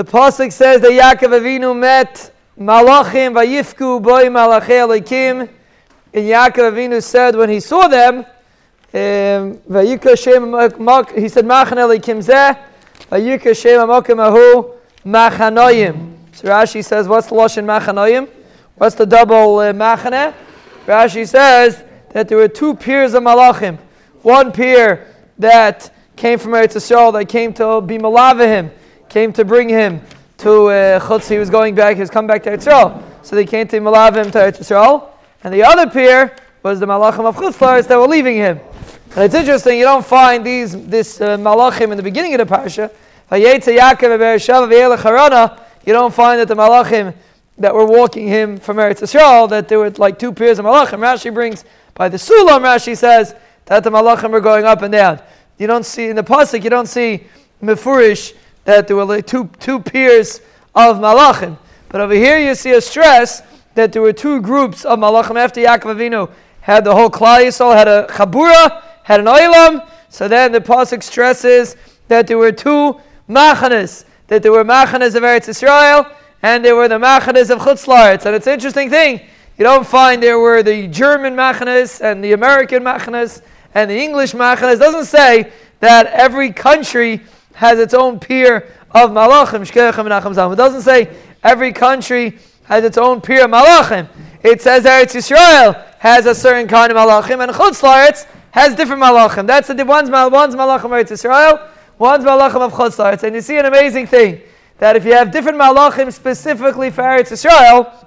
The pasuk says that Yaakov Avinu met Malachim vayifku boy malachei elikim. And Yaakov Avinu said when he saw them, um, he said machan elikim zeh, vayikra shem amakim ahu machanoyim. So Rashi says, what's the lashon machanoyim? What's the double uh? Rashi says that there were two peers of malachim. One peer that came from Eretz Yisrael, that came to be malavahim, came to bring him to uh, Chutz. He was going back, he was coming back to Eretz Yisrael. So they came to malavahim to Eretz Yisrael. And the other peer was the malachim of Chutzlaris that were leaving him. And it's interesting, you don't find these this uh, malachim in the beginning of the parsha. You don't find that the malachim that were walking him from Eretz Yisrael, that there were like two peers of malachim. Rashi brings by the Sulam, Rashi says that the malachim were going up and down. You don't see in the pasuk, you don't see mefurish that there were two two peers of malachim. But over here, you see a stress that there were two groups of malachim after Yaakov Avinu had the whole Klal Yisrael, had a chabura, had an oilam. So then the pasuk stresses that there were two machanas, that there were machanas of Eretz Yisrael and there were the machanas of Chutzlaritz. And it's an interesting thing. You don't find there were the German machanas and the American machanas and the English machanas. It doesn't say that every country has its own peer of malachim. It doesn't say every country has its own peer of malachim. It says Eretz Yisrael has a certain kind of malachim, and Chutzlaritz has different malachim. That's the one's, one's malachim Eretz Yisrael, one's malachim of Chutzlaritz. And you see an amazing thing that if you have different malachim specifically for Eretz Yisrael,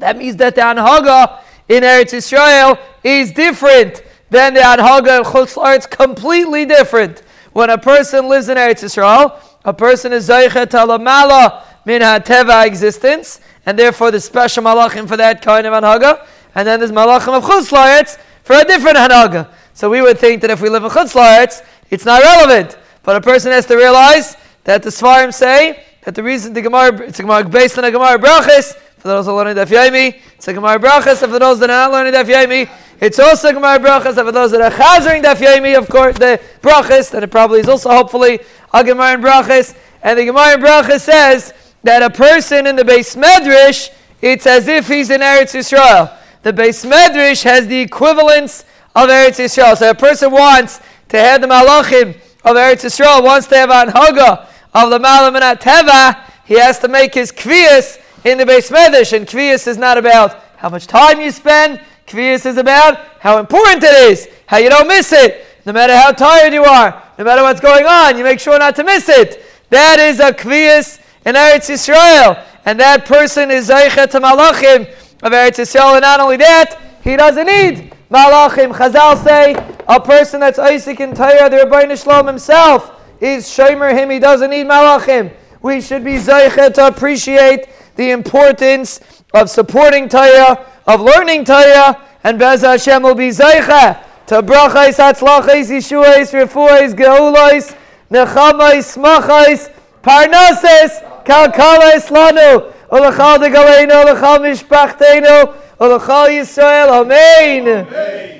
that means that the anhaga in Eretz Yisrael is different than the anhaga in Chutz It's completely different. When a person lives in Eretz Yisrael, a person is zeichet alamala min teva existence, and therefore the special malachim for that kind of anhaga, and then there's malachim of Chutz for a different anhaga. So we would think that if we live in Chutz it's not relevant. But a person has to realize that the Svarim say that the reason the Gemara, it's a Gemara based on a Gemara Brachis, for those who are learning Daf Yomi, it's a Gemara Brachis, and for those that are not learning Daf Yomi, it's also Gemara Brachis, and for those that are chazering Daf Yomi, of course, the brachas, and it probably is also hopefully a Gemara in brachas. and the Gemara in brachas says that a person in the Beis Medrash, it's as if he's in Eretz Yisrael. The Beis Medrash has the equivalence of Eretz Yisrael. So a person wants to have the Malachim of Eretz Yisrael, wants to have an Haga, of the Malam and Teva, he has to make his kviyas in the base medish. And kviyas is not about how much time you spend. Kviyas is about how important it is, how you don't miss it. No matter how tired you are, no matter what's going on, you make sure not to miss it. That is a kviyas in Eretz Yisrael. And that person is Zeichet to Malachim of Eretz Yisrael. And not only that, he doesn't need Malachim. Chazal say a person that's Isaac and Torah, the Rabbi Shalom himself, is shomer him. He doesn't need malachim. We should be zeichet to appreciate the importance of supporting Torah, of learning Torah, and Bez Hashem will be zeicha to brachais, atzlachais, yeshuais, refuais, geulais, nechamais, smachais, parnases, kalkalais lanu, ulachal de galenu, ulachal mishpachtenu, ulachal Yisrael. Amen. Amen.